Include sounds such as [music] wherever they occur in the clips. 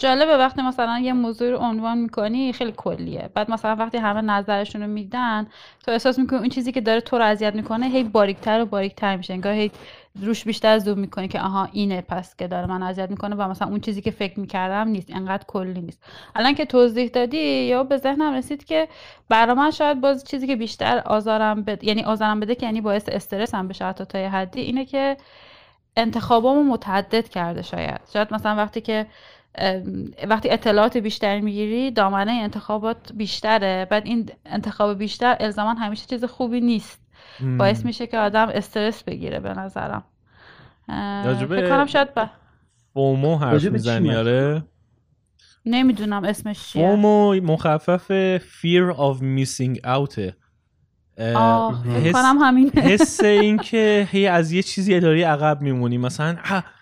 جالبه وقتی مثلا یه موضوع رو عنوان می‌کنی خیلی کلیه. بعد مثلا وقتی همه نظرشون رو میدن تو احساس می‌کنی اون چیزی که داره تو رو اذیت می‌کنه هی باریکتر و باریکتر میشه. انگار هی روش بیشتر زوم می‌کنی که آها اینه پس که داره من اذیت می‌کنه و مثلا اون چیزی که فکر می‌کردم نیست. انقدر کلی نیست. الان که توضیح دادی یا به ذهنم رسید که برای من شاید باز چیزی که بیشتر آزارم بده یعنی آزارم بده که یعنی باعث استرس هم بشه تا حدی اینه که انتخابامو متعدد کرده شاید. شاید مثلا وقتی که وقتی اطلاعات بیشتر می‌گیری دامنه انتخابات بیشتره. بعد این انتخاب بیشتر الزاما همیشه چیز خوبی نیست. باعث میشه که آدم استرس بگیره به نظرم. فکر کنم شاید با فومو حرف می‌زنی آره؟ نمی‌دونم اسمش چیه. فومو مخفف fear of missing out. حس... همین حس این که هی از یه چیزی اداری عقب میمونی. مثلا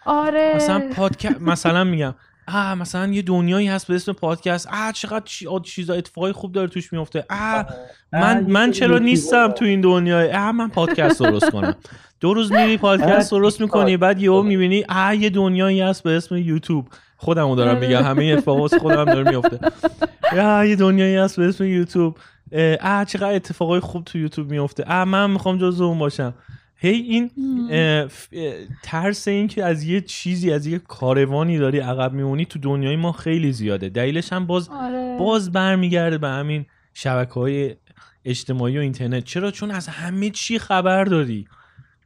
آره. مثلا پادکست مثلا میگم آ مثلا یه دنیایی هست به اسم پادکست. آ چقدر چیزا اتفاقای خوب داره توش میفته. آ من من چرا نیستم تو این دنیای؟ آ من پادکست درست کنم. دو روز میری [laughs] پادکست درست می‌کنی بعد یهو می‌بینی آ یه دنیایی هست به اسم یوتیوب. خودمو دارم میگم همه اتفاقات خودم داره میفته یا یه دنیایی هست به اسم یوتیوب. آ چقدر اتفاقای خوب تو یوتیوب میفته آ من می‌خوام جزو اون باشم. هی این ترس این که از یه چیزی از یه کاروانی داری عقب میمونی تو دنیای ما خیلی زیاده. دلیلش هم باز آره. باز برمیگرده به همین شبکه های اجتماعی و اینترنت. چرا؟ چون از همه چی خبر داری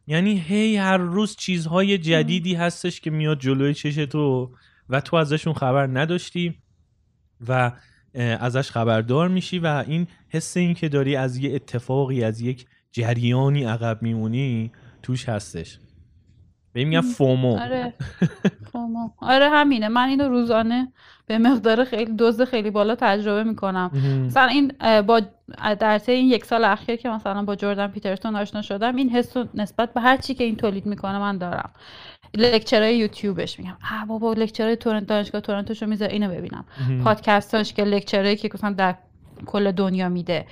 یعنی هی هر روز چیزهای جدیدی هستش که میاد جلوی چش تو و تو ازشون خبر نداشتی و ازش خبردار میشی و این حس این که داری از یه اتفاقی از یک جریانی عقب میمونی توش هستش. به میگن فومو. آره. [laughs] فومو. آره همینه. من اینو روزانه به مقدار خیلی دوز خیلی بالا تجربه می‌کنم. مثلا این با در طی این یک سال اخیر که مثلا با جردن پیترسون آشنا شدم این حس نسبت به هر چی که این تولید می‌کنه من دارم. لکچرهای یوتیوبش میگم. آ بابا لکچرهای تورنتو دانشگاه تورنتوشو می‌ذاره اینو ببینم. پادکستاش که لکچرهایی که مثلا در کل دنیا میده.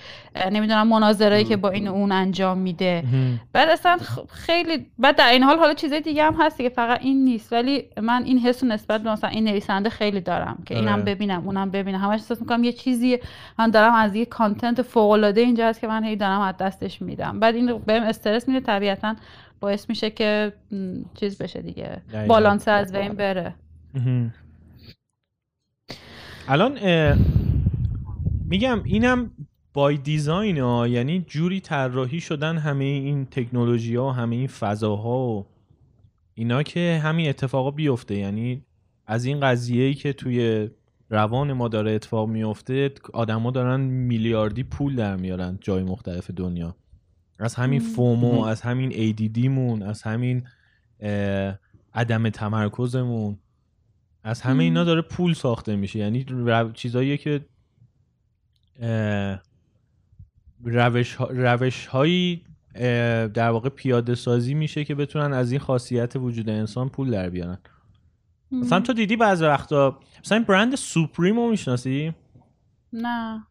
نمی‌دونم مناظرایی که با این اون انجام میده. بعد اصلا خیلی بعد در این حال حالا چیزای دیگه هم هستی که فقط این نیست. ولی من این حس نسبت به مثلا این نویسنده خیلی دارم که اینم آره. ببینم اونم ببینم. همش احساس می‌کنم یه چیزی من دارم از یه کانتنت فوق العاده اینجا هست که من هی دارم از دستش میدم. بعد این بهم استرس میده طبیعتا باعث میشه که چیز بشه دیگه. بالانس از بین بره. الان میگم اینم بای دیزاین ها یعنی جوری طراحی شدن همه این تکنولوژی ها و همه این فضاها و اینا که همین اتفاقا بیفته. یعنی از این قضیه ای که توی روان ما داره اتفاق میفته آدما دارن میلیاردی پول در میارن جای مختلف دنیا. از همین فومو از همین ADD مون از همین عدم تمرکزمون از همه اینا داره پول ساخته میشه. یعنی چیزایی که روش, روش هایی در واقع پیاده سازی میشه که بتونن از این خاصیت وجود انسان پول در بیارن. مثلا تو دیدی بعض وقتا مثلا این برند سوپریمو می‌شناسی؟ نه.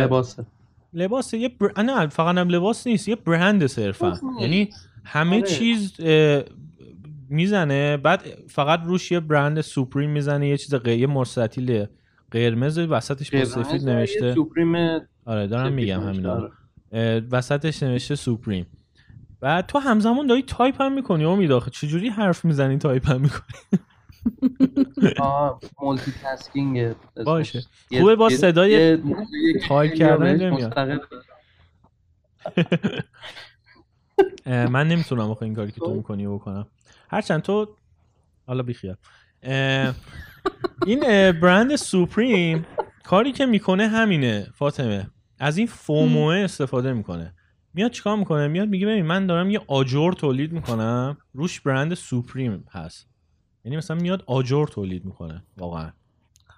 لباسه. لباسه. یه بر... نه فقط هم لباس نیست یه برند صرفا. یعنی همه آره. چیز می‌زنه بعد فقط روش یه برند Supreme می‌زنه یه چیزیه مستطیله قرمز وسطش با سفید نوشته Supreme آره دارم میگم همینا وسطش نوشته Supreme. و تو همزمان داری تایپ هم می‌کنی امید آخه. چجوری حرف می‌زنی تایپ هم می‌کنی؟ [laughs] آه multitasking باشه خوبه با صدای تایپ کردن نمیاد. [laughs] من نمی‌تونم آخه این کاری که تو خب. می‌کنی بکنم. هرچند تو حالا بیخیال. این برند Supreme کاری که می‌کنه همینه فاطمه. از این FOMO ه استفاده می‌کنه. میاد چیکار می‌کنه؟ میاد میگه ببین من دارم یه آجر تولید می‌کنم. روش برند Supreme هست. یعنی مثلا میاد آجر تولید می‌کنه واقعا.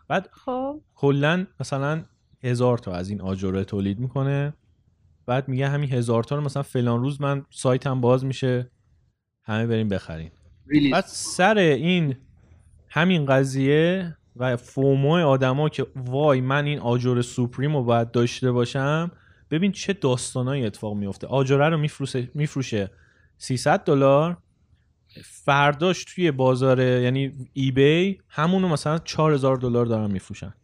بعد خب. کلا مثلا هزار تا از این آجر تولید می‌کنه. بعد میگه همین هزار تا رو مثلا فلان روز من سایتم باز میشه. همه بریم بخرین. بعد سر این همین قضیه و فومو آدما که وای من این آجر سوپریم رو باید داشته باشم ببین چه داستانایی اتفاق میفته. آجره رو میفروشه میفروشه 300 دلار. فرداش توی بازار یعنی eBay همونو مثلا 4000 دلار دارن میفروشن.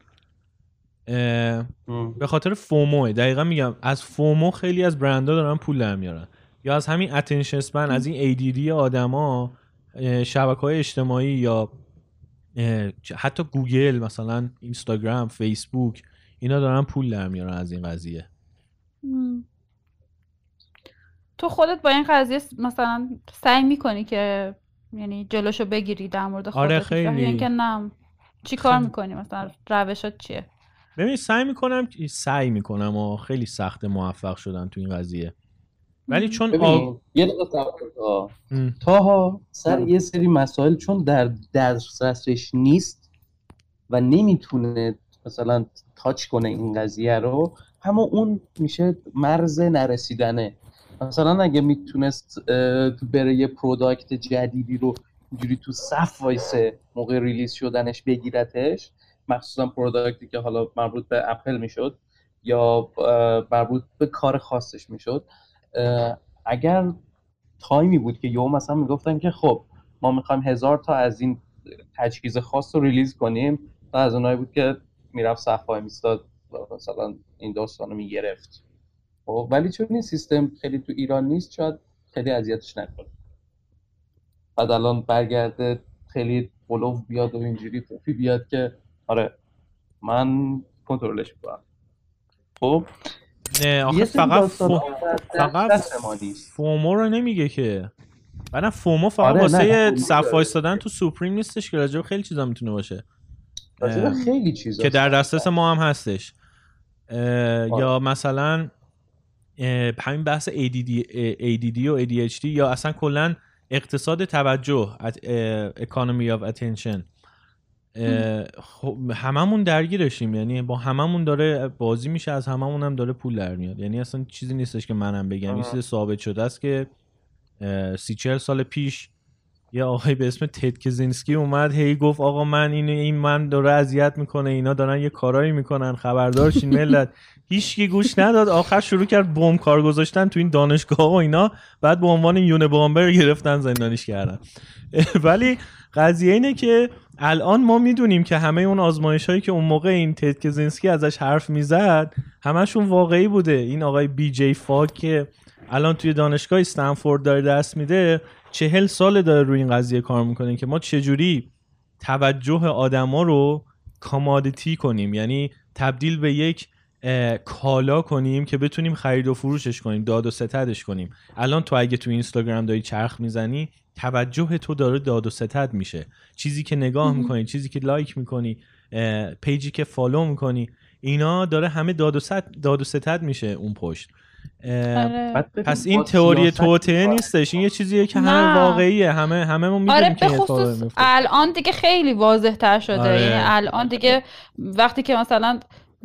به خاطر FOMO دقیقا میگم از FOMO خیلی از برندها دارن پول در میارن. یا از همین attention از این ADD آدما شبکه های اجتماعی یا حتی گوگل مثلا اینستاگرام فیسبوک اینا دارن پول در میارن از این قضیه. تو خودت با این قضیه مثلا سعی می‌کنی که یعنی جلوشو بگیری در مورد خودت؟ آره خیلی یعنی که نه. چی کار می‌کنی؟ مثلا روشات چیه؟ ببین سعی می‌کنم سعی می‌کنم و خیلی سخت موفق شدن تو این قضیه. ولی چون آ... یه تاها سر یه سری مسائل چون در دسترسش نیست و نمی‌تونه مثلا تاچ کنه این قضیه رو همه اون میشه مرز نرسیدنه. مثلا اگه می‌تونست بره یه product جدیدی رو اینجوری تو صف وایسه موقع release شدنش بگیرتش مخصوصا product ی که حالا مربوط به اپل می‌شد یا مربوط به کار خاصش می‌شد اگر time ی بود که یو مثلا می‌گفتن که خب ما می‌خوایم هزار تا از این تجهیز خاص رو release کنیم تا از اونایی بود که می‌رفت صفحه میستاد مثلا این داستان رو می‌گرفت. خب ولی چون این سیستم خیلی تو ایران نیست شاید خیلی اذیتش نکنه. بعد الان برگرده خیلی بلوف بیاد و اینجوری فوفی بیاد که آره من کنترلش می‌کنم. خب؟ نه آخه فقط فو... فقط فومو رو نمیگه که. بعدم فومو فقط آره واسه صف وایستادن تو سوپریم نیستش که راجب خیلی چیزا می‌تونه باشه. خیلی چیزا که در دسترس ما هم هستش. یا مثلا همین بحث ADD, ADD و ADHD یا اصلا کلا اقتصاد توجه economy of attention. خب هممون درگیرشیم. یعنی با هممون داره بازی میشه از هممون هم داره پول در میاد. یعنی اصلا چیزی نیستش که منم بگم. این چیز ثابت شده است که سی چهل سال پیش یه آقای به اسم تد کزینسکی اومد هی گفت آقا من این این من داره اذیت می‌کنه اینا دارن یه کارایی می‌کنن خبردار شین ملت. هیچکی گوش نداد. آخر شروع کرد بمب کار گذاشتن تو این دانشگاه و اینا. بعد به عنوان یونه بامبر گرفتن زندانیش کردن. [laughs] ولی قضیه اینه که الان ما می‌دونیم که همه اون آزمایش هایی که اون موقع این تد کزینسکی ازش حرف می‌زد همشون واقعی بوده. این آقای بی جی فاک که الان توی دانشگاه استنفورد داره درس میده چهل سال داره روی این قضیه کار می‌کنه که ما چجوری توجه آدما رو commodity کنیم. یعنی تبدیل به یک کالا کنیم که بتونیم خرید و فروشش کنیم داد و ستدش کنیم. الان تو اگه تو اینستاگرام داری چرخ می‌زنی توجه تو داره داد و ستد میشه. چیزی که نگاه می‌کنی چیزی که like می‌کنی page ی که follow می‌کنی اینا داره همه داد و, داد و ستد میشه اون پشت. آره. پس این تئوری توطئه نیستش. این یه چیزیه که همه واقعیه. همه همه ما می‌دونیم آره که الان دیگه خیلی واضح تر شده آره. یعنی الان دیگه وقتی که مثلا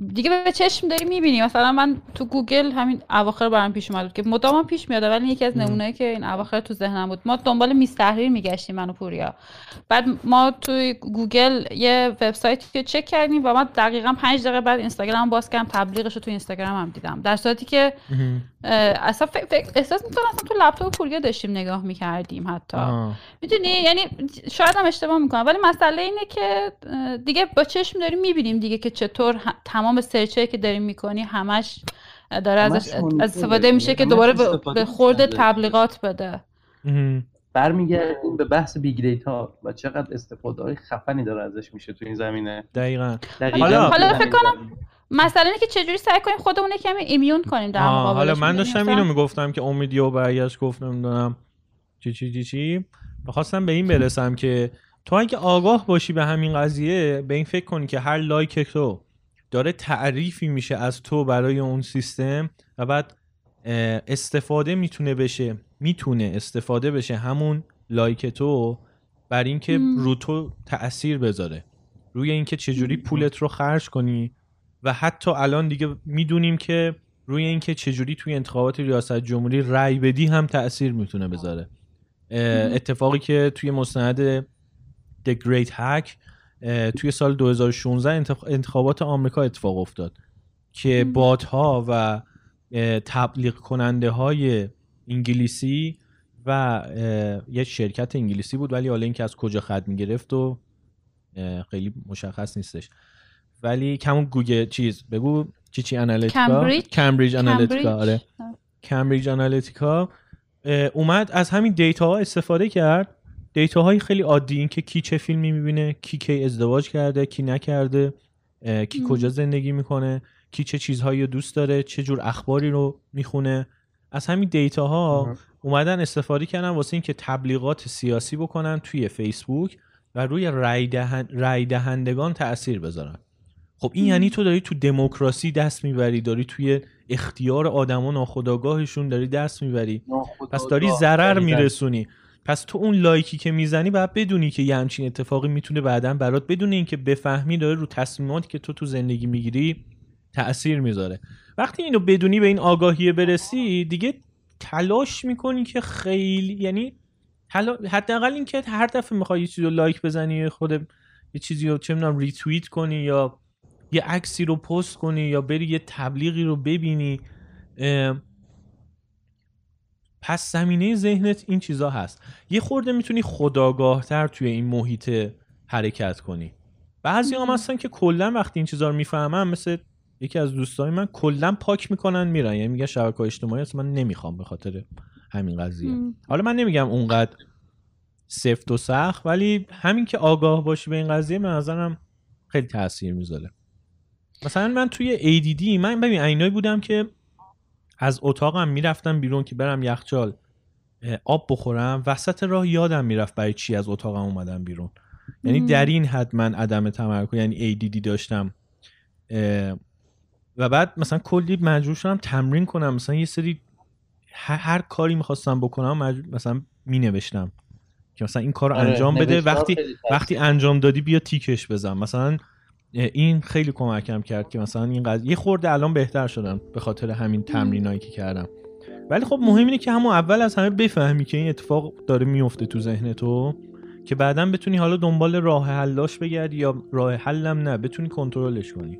دیگه به چشم داری می‌بینی. مثلا من تو گوگل همین اواخر برام پیش اومد که مدام پیش میاد ولی یکی از نمونه‌ای که این اواخر تو ذهنم بود ما دنبال میز تحریر میگشتیم منو پوریا. بعد ما تو گوگل یه وبسایتی رو چک کردیم و ما دقیقا پنج دقیقه بعد اینستاگرام باز کردم تبلیغش رو تو اینستاگرام هم دیدم. در صورتی که اصلا فکر احساس می‌کنم اصلا تو لپتاپ پوریا داشتیم نگاه می‌کردیم حتی. می‌دونی؟ یعنی شاید هم اشتباه می‌کنم ولی مسئله اینه که دیگه با چشم داریم می‌بینیم دیگه که چطور تمام search ی که داریم می‌کنی همش داره ازش استفاده میشه که دوباره به خورده تبلیغات بده. برمیگردیم به بحث big data و چقدر استفاده های خفنی داره ازش میشه تو این زمینه. دقیقا, حالا حالا فکر کنم مثلا اینه که چجوری سعی کنیم خودمون کمی ایمیون کنیم در مقابلش. حالا من داشتم اینو می‌گفتم که امیدی و برگشت گفت نمی‌دونم. چی چی چی چی. بخواستم به این برسم که تو اگه آگاه باشی به همین قضیه به این فکر کنی که هر لایک تو داره تعریفی میشه از تو برای اون سیستم و بعد استفاده می‌تونه بشه می‌تونه استفاده بشه همون لایک تو بر اینکه رو تو تاثیر بذاره. روی اینکه چجوری پولت رو خرج کنی و حتی الان دیگه می‌دونیم که روی اینکه چجوری توی انتخابات ریاست جمهوری رأی بدی هم تاثیر می‌تونه بذاره. اتفاقی که توی مستند The Great Hack توی سال 2016 انتخابات آمریکا اتفاق افتاد که بات ها و تبلیغ کننده های انگلیسی و یه شرکت انگلیسی بود ولی حالا اینکه از کجا خط می‌گرفت و خیلی مشخص نیستش. ولی come on گوگل چیز بگو. چی چی Analytica Cambridge Analytica آره. Cambridge Analytica اومد از همین data ها استفاده کرد. data های خیلی عادی این که کی چه فیلمی می‌بینه کی کی ازدواج کرده کی نکرده کی کجا زندگی می‌کنه کی چه چیزهایی رو دوست داره چه جور اخباری رو می‌خونه. از همین دیتا ها اومدن استفاده کردن واسه اینکه تبلیغات سیاسی بکنن توی فیسبوک و روی رای, دهن... دهندگان تاثیر بذارن. خب این یعنی تو داری تو دموکراسی دست می‌بری داری توی اختیار آدما ناخودآگاهشون داری دست می‌بری. پس داری ضرر میرسونی. پس تو اون لایکی که می‌زنی باید بدونی که یه همچین اتفاقی می‌تونه بعدا برات بدون اینکه بفهمی داره رو تصمیماتی که تو تو زندگی می‌گیری تاثیر می‌ذاره. وقتی اینو بدونی به این آگاهی برسی دیگه تلاش می‌کنی که خیلی یعنی حداقل اینکه هر دفعه می‌خوای یه چیزی رو لایک بزنی خود یه چیزی رو چه می‌دونم ریتوییت کنی یا یه عکسی رو پست کنی یا بری یه تبلیغی رو ببینی پس زمینه ذهنت این چیزا هست. یه خورده می‌تونی خداگاهتر توی این محیط حرکت کنی. بعضی هم هستن که کلا وقتی این چیزا رو می‌فهمن مثل یکی از دوستای من کلا پاک می‌کنن میرن. یعنی میگه شبکه اجتماعی اصلا من نمی‌خوام به خاطر همین قضیه. حالا من نمیگم اونقدر سفت و سخت ولی همین که آگاه باشی به این قضیه به نظرم خیلی تاثیر می‌ذاره. مثلا من توی ADD من ببین اینایی بودم که از اتاقم می‌رفتم بیرون که برم یخچال آب بخورم وسط راه یادم می‌رفت برای چی از اتاقم اومدم بیرون. یعنی در این حد من عدم تمرکز یعنی ADD داشتم. و بعد مثلا کلی مجبور شدم تمرین کنم. مثلا یه سری هر, کاری می‌خواستم بکنم مثلا می نوشتم که مثلا این کار رو آره، انجام بده. وقتی وقتی انجام دادی بیا تیکش بزن. مثلا این خیلی کمکم کرد که مثلا این قضیه یه خورده الان بهتر شدم به خاطر همین تمرینایی که کردم. ولی خب مهم اینه که همون اول از همه بفهمی که این اتفاق داره میفته تو ذهن تو که بعدا بتونی حالا دنبال راه حلاش بگردی یا راه حلم نه بتونی کنترلش کنی.